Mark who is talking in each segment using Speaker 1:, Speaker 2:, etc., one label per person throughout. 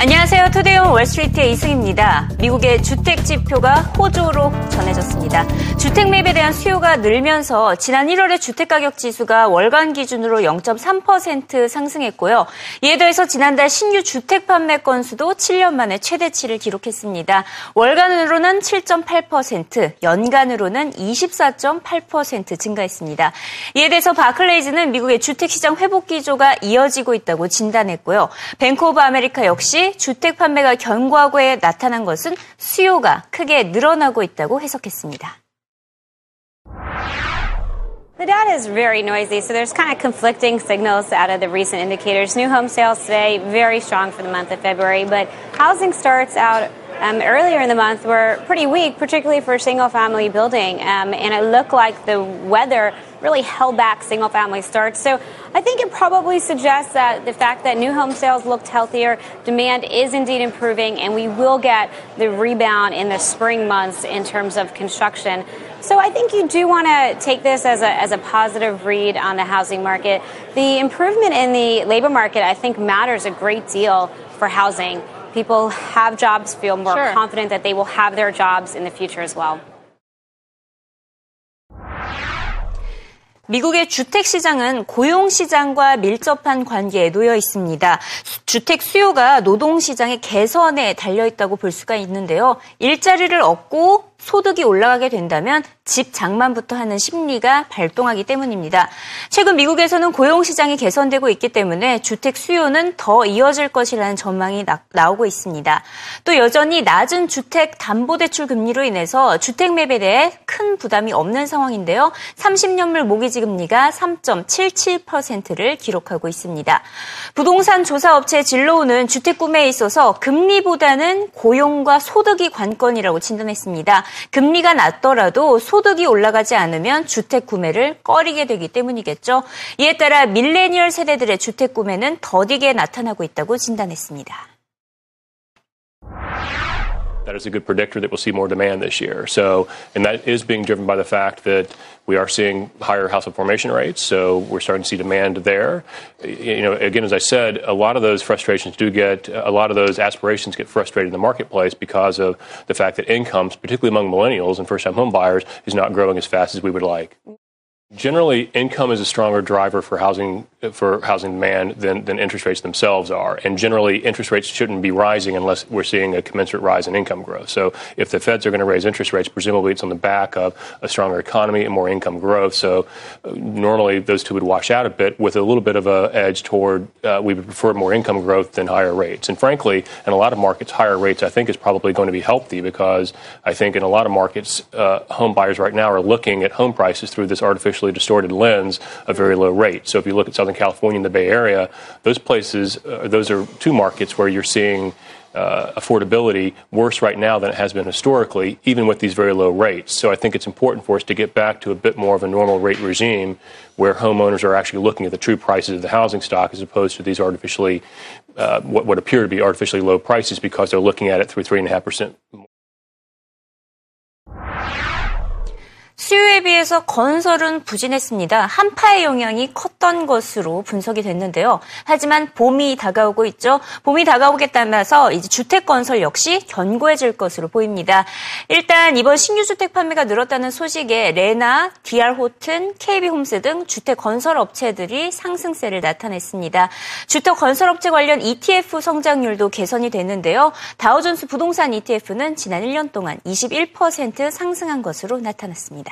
Speaker 1: 안녕하세요. 투데이온 월스트리트의 이승입니다. 미국의 주택 지표가 호조로 전해졌습니다. 주택 매입에 대한 수요가 늘면서 지난 1월의 주택 가격 지수가 월간 기준으로 0.3% 상승했고요. 이에 더해서 지난달 신규 주택 판매 건수도 7년 만에 최대치를 기록했습니다. 월간으로는 7.8%, 연간으로는 24.8% 증가했습니다. 이에 대해서 바클레이즈는 미국의 주택 시장 회복 기조가 이어지고 있다고 진단했고요. 뱅크 오브 아메리카 역시 주택 판매가 견고하게 나타난 것은 수요가 크게 늘어나고 있다고 해석했습니다.
Speaker 2: The data is very noisy, so there's kind of conflicting signals out of the recent indicators. New home sales today, very strong for the month of February, but housing starts out um, earlier in the month were pretty weak, particularly for single family building. Um, and it looked like the weather really held back single family starts. So I think it probably suggests that the fact that new home sales looked healthier, demand is indeed improving, and we will get the rebound in the spring months in terms of construction. So I think you do want to take this as a, as a positive read on the housing market. The improvement in the labor market, I think, matters a great deal for housing. People have jobs, feel more sure. confident that they will have their jobs in the future as well.
Speaker 1: 미국의 주택 시장은 고용 시장과 밀접한 관계에 놓여 있습니다. 주택 수요가 노동 시장의 개선에 달려 있다고 볼 수가 있는데요. 일자리를 얻고 소득이 올라가게 된다면 집 장만부터 하는 심리가 발동하기 때문입니다. 최근 미국에서는 고용 시장이 개선되고 있기 때문에 주택 수요는 더 이어질 것이라는 전망이 나, 오고 있습니다. 또 여전히 낮은 주택 담보대출 금리로 인해서 주택 매입에 대해 큰 부담이 없는 상황인데요. 30년물 모기지 금리가 3.77%를 기록하고 있습니다. 부동산 조사 업체 진로우는 주택 구매에 있어서 금리보다는 고용과 소득이 관건이라고 진단했습니다. 금리가 낮더라도 소득이 올라가지 않으면 주택 구매를 꺼리게 되기 때문이겠죠. 이에 따라 밀레니얼 세대들의 주택 구매는 더디게 나타나고 있다고 진단했습니다.
Speaker 3: That is a good predictor that we'll see more demand this year. So, and that is being driven by the fact that we are seeing higher household formation rates. So we're starting to see demand there. You know, again, as I said, a lot of those frustrations do get, a lot of those aspirations get frustrated in the marketplace because of the fact that incomes, particularly among millennials and first-time home buyers, is not growing as fast as we would like. Generally, income is a stronger driver for housing for housing demand than, than interest rates themselves are. And generally, interest rates shouldn't be rising unless we're seeing a commensurate rise in income growth. So if the Feds are going to raise interest rates, presumably it's on the back of a stronger economy and more income growth. So uh, normally those two would wash out a bit with a little bit of a edge toward uh, we would prefer more income growth than higher rates. And frankly, in a lot of markets, higher rates I think is probably going to be healthy because I think in a lot of markets, uh, home buyers right now are looking at home prices through this artificially distorted lens a very low rate. So if you look at Southern California and the Bay Area, those places, uh, those are two markets where you're seeing uh, affordability worse right now than it has been historically, even with these very low rates. So I think it's important for us to get back to a bit more of a normal rate regime where homeowners are actually looking at the true prices of the housing stock as opposed to these artificially, uh, what, what appear to be artificially low prices because they're looking at it through 3.5%
Speaker 1: 수요에 비해서 건설은 부진했습니다. 한파의 영향이 컸던 것으로 분석이 됐는데요. 하지만 봄이 다가오고 있죠. 봄이 다가오게 따라서 이제 주택 건설 역시 견고해질 것으로 보입니다. 일단 이번 신규 주택 판매가 늘었다는 소식에 레나, DR 호튼, KB 홈스 등 주택 건설 업체들이 상승세를 나타냈습니다. 주택 건설 업체 관련 ETF 성장률도 개선이 됐는데요. 다우존스 부동산 ETF는 지난 1년 동안 21% 상승한 것으로 나타났습니다.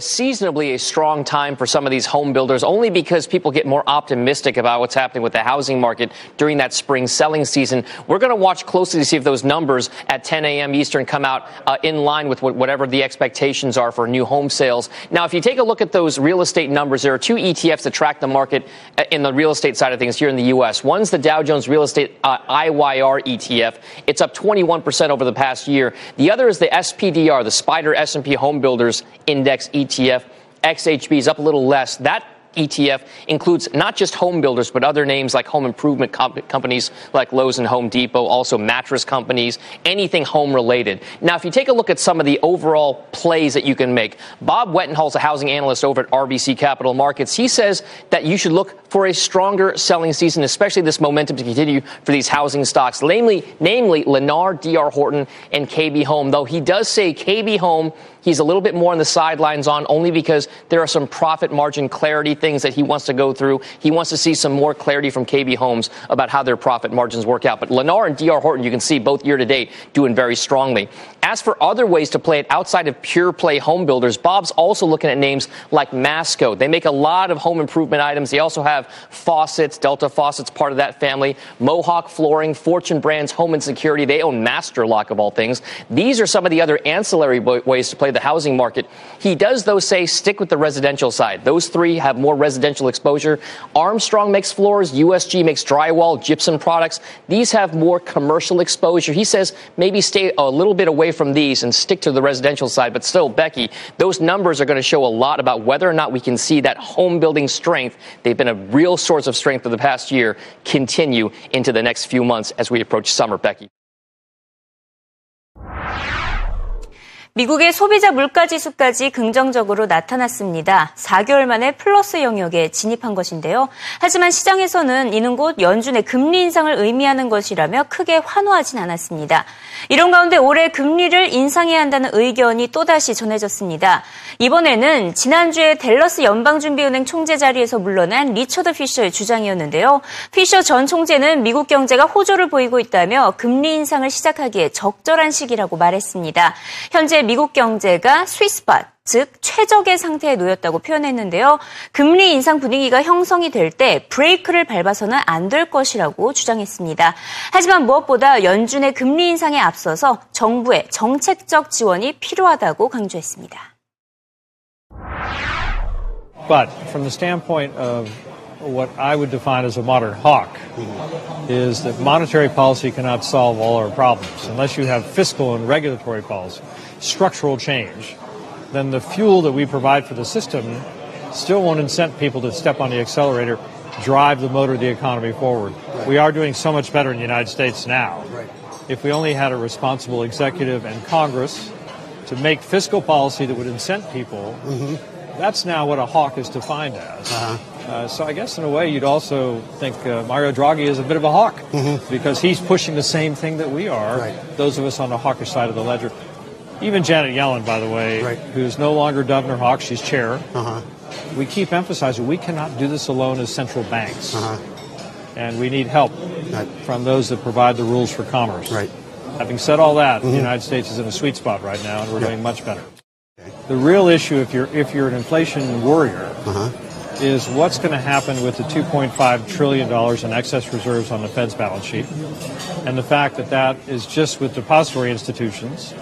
Speaker 4: Seasonably a strong time for some of these home builders only because people get more optimistic about what's happening with the housing market during that spring selling season. We're going to watch closely to see if those numbers at 10 a.m. Eastern come out uh, in line with whatever the expectations are for new home sales. Now, if you take a look at those real estate numbers, there are two ETFs that track the market uh, in the real estate side of things here in the U.S. One's the Dow Jones Real Estate uh, IYR ETF. It's up 21% over the past year. The other is the SPDR, the Spider S&P Home Builders Index ETF. XHB is up a little less. That ETF includes not just home builders, but other names like home improvement comp- companies like Lowe's and Home Depot, also mattress companies, anything home related. Now, if you take a look at some of the overall plays that you can make, Bob is a housing analyst over at RBC Capital Markets. He says that you should look for a stronger selling season, especially this momentum to continue for these housing stocks, namely, namely Lennar, DR Horton, and KB Home. Though he does say KB Home He's a little bit more on the sidelines on only because there are some profit margin clarity things that he wants to go through. He wants to see some more clarity from KB Homes about how their profit margins work out. But Lennar and DR Horton, you can see both year to date doing very strongly. As for other ways to play it outside of pure play home builders, Bob's also looking at names like Masco. They make a lot of home improvement items. They also have faucets, Delta Faucets, part of that family, Mohawk Flooring, Fortune Brands Home and Security. They own Master Lock of all things. These are some of the other ancillary ways to play the housing market. He does, though, say stick with the residential side. Those three have more residential exposure. Armstrong makes floors, USG makes drywall, gypsum products. These have more commercial exposure. He says maybe stay a little bit away from these and stick to the residential side. But still, Becky, those numbers are going to show a lot about whether or not we can see that home building strength. They've been a real source of strength for the past year continue into the next few months as we approach summer, Becky.
Speaker 1: 미국의 소비자 물가 지수까지 긍정적으로 나타났습니다. 4개월 만에 플러스 영역에 진입한 것인데요. 하지만 시장에서는 이는 곧 연준의 금리 인상을 의미하는 것이라며 크게 환호하진 않았습니다. 이런 가운데 올해 금리를 인상해야 한다는 의견이 또다시 전해졌습니다. 이번에는 지난주에 델러스 연방준비은행 총재 자리에서 물러난 리처드 피셔의 주장이었는데요. 피셔 전 총재는 미국 경제가 호조를 보이고 있다며 금리 인상을 시작하기에 적절한 시기라고 말했습니다. 현재 미국 경제가 스위스팟, 즉 최적의 상태에 놓였다고 표현했는데요. 금리 인상 분위기가 형성이 될 때 브레이크를 밟아서는 안 될 것이라고 주장했습니다. 하지만 무엇보다 연준의 금리 인상에 앞서서 정부의 정책적 지원이 필요하다고 강조했습니다.
Speaker 5: But from the standpoint of what I would define as a modern hawk is that monetary policy cannot solve all our problems unless you have fiscal and regulatory policy. structural change, then the fuel that we provide for the system still won't incent people to step on the accelerator, drive the motor of the economy forward. Right. We are doing so much better in the United States now. Right. If we only had a responsible executive and Congress to make fiscal policy that would incent people, mm-hmm. that's now what a hawk is defined as. Uh-huh. Uh, so I guess in a way you'd also think uh, Mario Draghi is a bit of a hawk mm-hmm. because he's pushing the same thing that we are. Right. Those of us on the hawkish side of the ledger. Even Janet Yellen, by the way, right. who's no longer Governor Hawk, she's chair. Uh-huh. We keep emphasizing we cannot do this alone as central banks. Uh-huh. And we need help right. from those that provide the rules for commerce. Right. Having said all that, mm-hmm. the United States is in a sweet spot right now, and we're doing much better. Okay. The real issue, if you're if you're an inflation warrior, uh-huh. Is what's going to happen with the 2.5 trillion dollars in excess reserves on the Fed's balance sheet, and the fact that that is just with depository institutions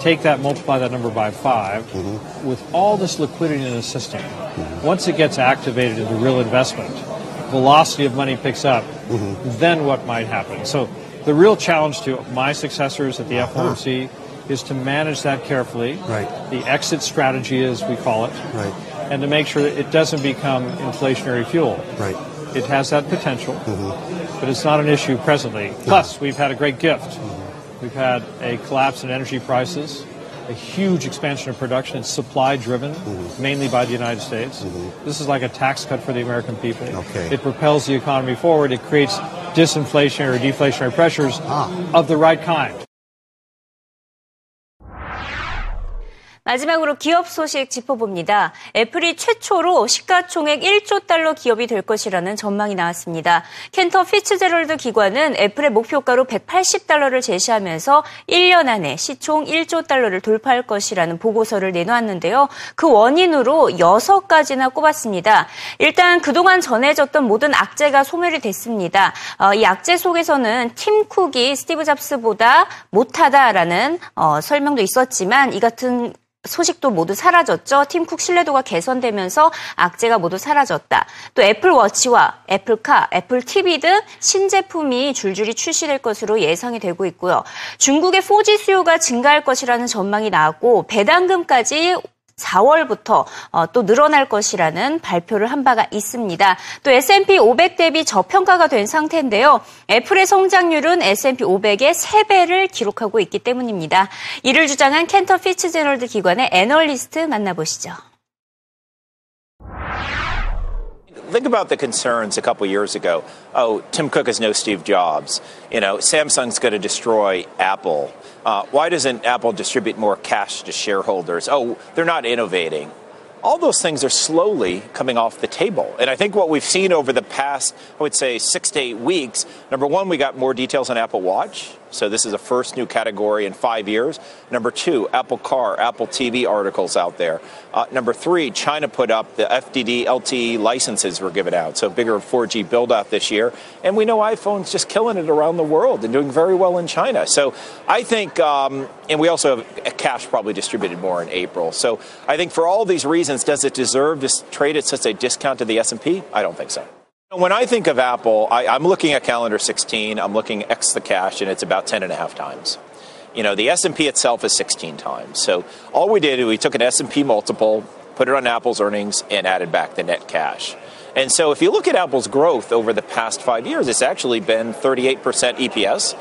Speaker 5: take that, multiply that number by 5 mm-hmm. with all this liquidity in the system. Mm-hmm. Once it gets activated into real investment, velocity of money picks up, mm-hmm. then what might happen? So the real challenge to my successors at the uh-huh. FOMC is to manage that carefully. Right. The exit strategy, as we call it. Right. And to make sure that it doesn't become inflationary fuel. Right. It has that potential, mm-hmm. but it's not an issue presently. Plus, we've had a great gift mm-hmm. We've had a collapse in energy prices, a huge expansion of production. It's supply driven, mm-hmm. mainly by the United States. Mm-hmm. This is like a tax cut for the American people. Okay. It propels the economy forward. It creates disinflationary or deflationary pressures ah. of the right kind.
Speaker 1: 마지막으로 기업 소식 짚어봅니다. 애플이 최초로 시가총액 1조 달러 기업이 될 것이라는 전망이 나왔습니다. 켄터 피츠제럴드 기관은 애플의 목표가로 180달러를 제시하면서 1년 안에 시총 1조 달러를 돌파할 것이라는 보고서를 내놓았는데요. 그 원인으로 6가지나 꼽았습니다. 일단 그동안 전해졌던 모든 악재가 소멸이 됐습니다. 어, 이 악재 속에서는 팀 쿡이 스티브 잡스보다 못하다라는 어, 설명도 있었지만 이 같은 소식도 모두 사라졌죠. 팀쿡 신뢰도가 개선되면서 악재가 모두 사라졌다. 또 애플워치와 애플카, 애플 TV 등 신제품이 줄줄이 출시될 것으로 예상이 되고 있고요. 중국의 4G 수요가 증가할 것이라는 전망이 나왔고 배당금까지 4월부터 어, 또 늘어날 것이라는 발표를 한 바가 있습니다. 또 S&P 500 대비 저평가가 된 상태인데요. 애플의 성장률은 S&P 500의 3배를 기록하고 있기 때문입니다. 이를 주장한 켄터 피츠제널드 기관의 애널리스트 만나보시죠.
Speaker 6: Think about the concerns a couple years ago. Oh, Tim Cook is no Steve Jobs. You know, Samsung's going to destroy Apple. Uh, why doesn't Apple distribute more cash to shareholders? Oh, they're not innovating. All those things are slowly coming off the table. And I think what we've seen over the past, I would say, six to eight weeks number one, we got more details on Apple Watch. So this is the first new category in five years. Number two, Apple Car, Apple TV articles out there. Uh, number three, China put up the FDD LTE licenses were given out, so bigger 4G build out this year. And we know iPhone's just killing it around the world and doing very well in China. So I think, um, and we also have cash probably distributed more in April. So I think for all these reasons, does it deserve to trade at such a discount to the S&P? I don't think so. When I think of Apple, I, am looking at calendar 16. I'm looking X the cash, and it's about 10 and a half times. You know, the S&P itself is 16 times. So all we did we took an S&P multiple, put it on Apple's earnings, and added back the net cash. And so if you look at Apple's growth over the past five years, it's actually been 38% EPS,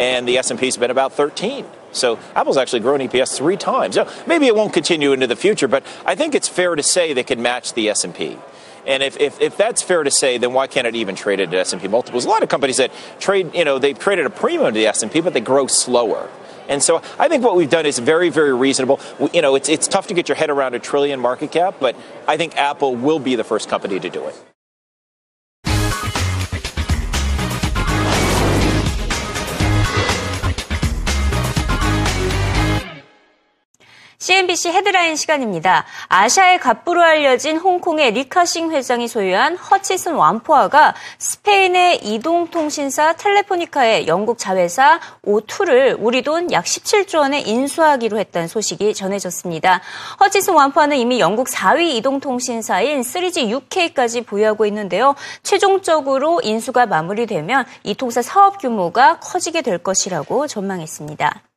Speaker 6: and the S&P's been about 13. So Apple's actually grown EPS three times. So maybe it won't continue into the future, but I think it's fair to say they can match the S&P. And if, if, if, that's fair to say, then why can't it even trade at S&P multiples? A lot of companies that trade, you know, they trade at a premium to the S&P, but they grow slower. And so I think what we've done is very, very reasonable. You know, it's, it's tough to get your head around a trillion market cap, but I think Apple will be the first company to do it.
Speaker 1: CNBC 헤드라인 시간입니다. 아시아의 갑부로 알려진 홍콩의 리카싱 회장이 소유한 허치슨 완포아가 스페인의 이동통신사 텔레포니카의 영국 자회사 O2를 우리 돈 약 17조 원에 인수하기로 했다는 소식이 전해졌습니다. 허치슨 완포아는 이미 영국 4위 이동통신사인 3G UK까지 보유하고 있는데요. 최종적으로 인수가 마무리되면 이 통사 사업 규모가 커지게 될 것이라고 전망했습니다.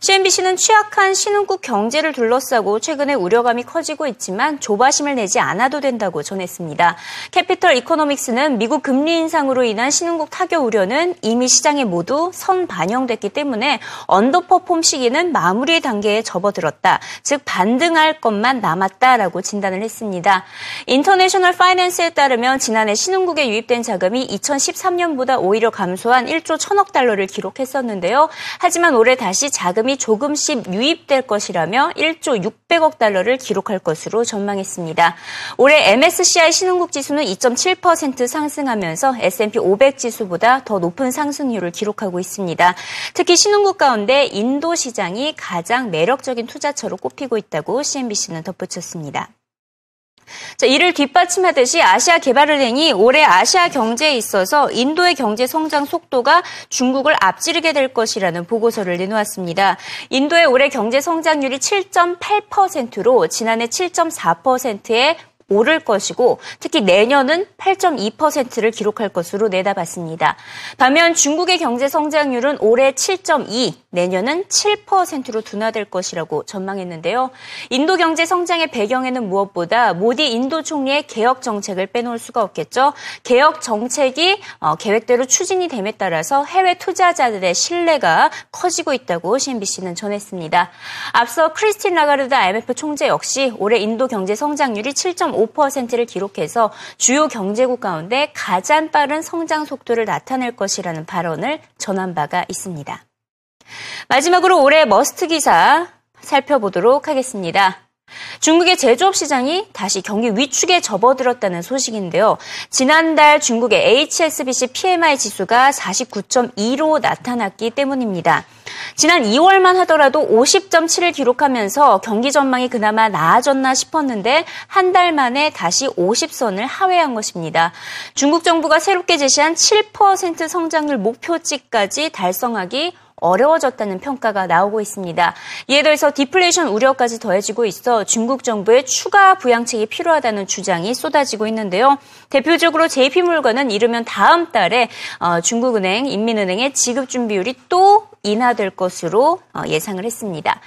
Speaker 1: CNBC는 취약한 신흥국 경제를 둘러싸고 최근에 우려감이 커지고 있지만 조바심을 내지 않아도 된다고 전했습니다. 캐피털 이코노믹스는 미국 금리 인상으로 인한 신흥국 타격 우려는 이미 시장에 모두 선 반영됐기 때문에 언더퍼폼 시기는 마무리 단계에 접어들었다. 즉 반등할 것만 남았다라고 진단을 했습니다. 인터내셔널 파이낸스에 따르면 지난해 신흥국에 유입된 자금이 2013년보다 오히려 감소한 1조 1000억 달러를 기록했었는데요. 하지만 올해 다시 자금이 자금이 조금씩 유입될 것이라며 1조 600억 달러를 기록할 것으로 전망했습니다. 올해 MSCI 신흥국 지수는 2.7% 상승하면서 S&P 500 지수보다 더 높은 상승률을 기록하고 있습니다. 특히 신흥국 가운데 인도 시장이 가장 매력적인 투자처로 꼽히고 있다고 CNBC는 덧붙였습니다. 자, 이를 뒷받침하듯이 아시아 개발은행이 올해 아시아 경제에 있어서 인도의 경제 성장 속도가 중국을 앞지르게 될 것이라는 보고서를 내놓았습니다. 인도의 올해 경제 성장률이 7.8%로 지난해 7.4%의 오를 것이고 특히 내년은 8.2%를 기록할 것으로 내다봤습니다. 반면 중국의 경제 성장률은 올해 7.2, 내년은 7%로 둔화될 것이라고 전망했는데요. 인도 경제 성장의 배경에는 무엇보다 모디 인도 총리의 개혁 정책을 빼놓을 수가 없겠죠. 개혁 정책이 어, 계획대로 추진이 됨에 따라서 해외 투자자들의 신뢰가 커지고 있다고 CNBC는 전했습니다. 앞서 크리스틴 라가르드 IMF 총재 역시 올해 인도 경제 성장률이 7.5%를 기록해서 주요 경제국 가운데 가장 빠른 성장 속도를 나타낼 것이라는 발언을 전한 바가 있습니다. 마지막으로 올해 머스트 기사 살펴보도록 하겠습니다. 중국의 제조업 시장이 다시 경기 위축에 접어들었다는 소식인데요. 지난달 중국의 HSBC PMI 지수가 49.2로 나타났기 때문입니다. 지난 2월만 하더라도 50.7을 기록하면서 경기 전망이 그나마 나아졌나 싶었는데 한 달 만에 다시 50선을 하회한 것입니다. 중국 정부가 새롭게 제시한 7% 성장률 목표치까지 달성하기 어려워졌다는 평가가 나오고 있습니다. 이에 더해서 디플레이션 우려까지 더해지고 있어 중국 정부의 추가 부양책이 필요하다는 주장이 쏟아지고 있는데요. 대표적으로 JP물건은 이르면 다음 달에 어, 중국은행, 인민은행의 지급 준비율이 또 인하될 것으로 어, 예상을 했습니다.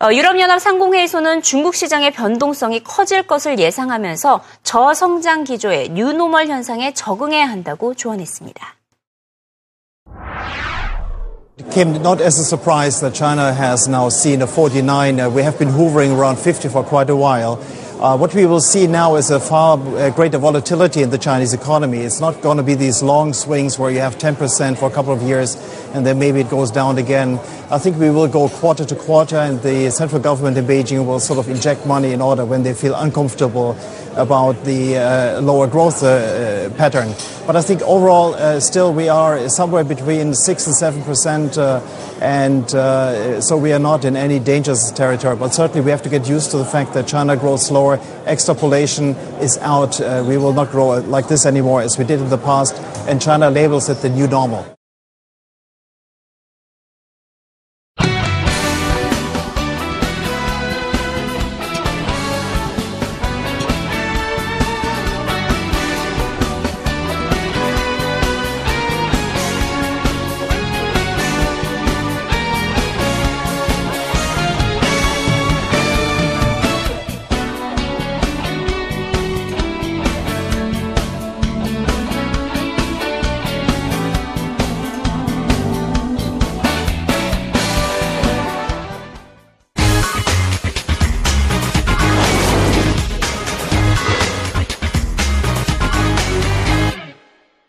Speaker 1: 어, 유럽연합 상공회의소는 중국 시장의 변동성이 커질 것을 예상하면서 저성장 기조의 뉴노멀 현상에 적응해야 한다고 조언했습니다.
Speaker 7: It came not as a surprise that China has now seen a 49. Uh, we have been hovering around 50 for quite a while. Uh, what we will see now is a far uh, greater volatility in the Chinese economy. It's not going to be these long swings where you have 10% for a couple of years and then maybe it goes down again. I think we will go quarter to quarter and the central government in Beijing will sort of inject money in order when they feel uncomfortable about the uh, lower growth uh, uh, pattern. But I think overall, uh, still we are somewhere between 6 and 7 percent, uh, and uh, so we are not in any dangerous territory. But certainly we have to get used to the fact that China grows slower. Extrapolation is out. we will not grow like this anymore as we did in the past, and China labels it the new normal.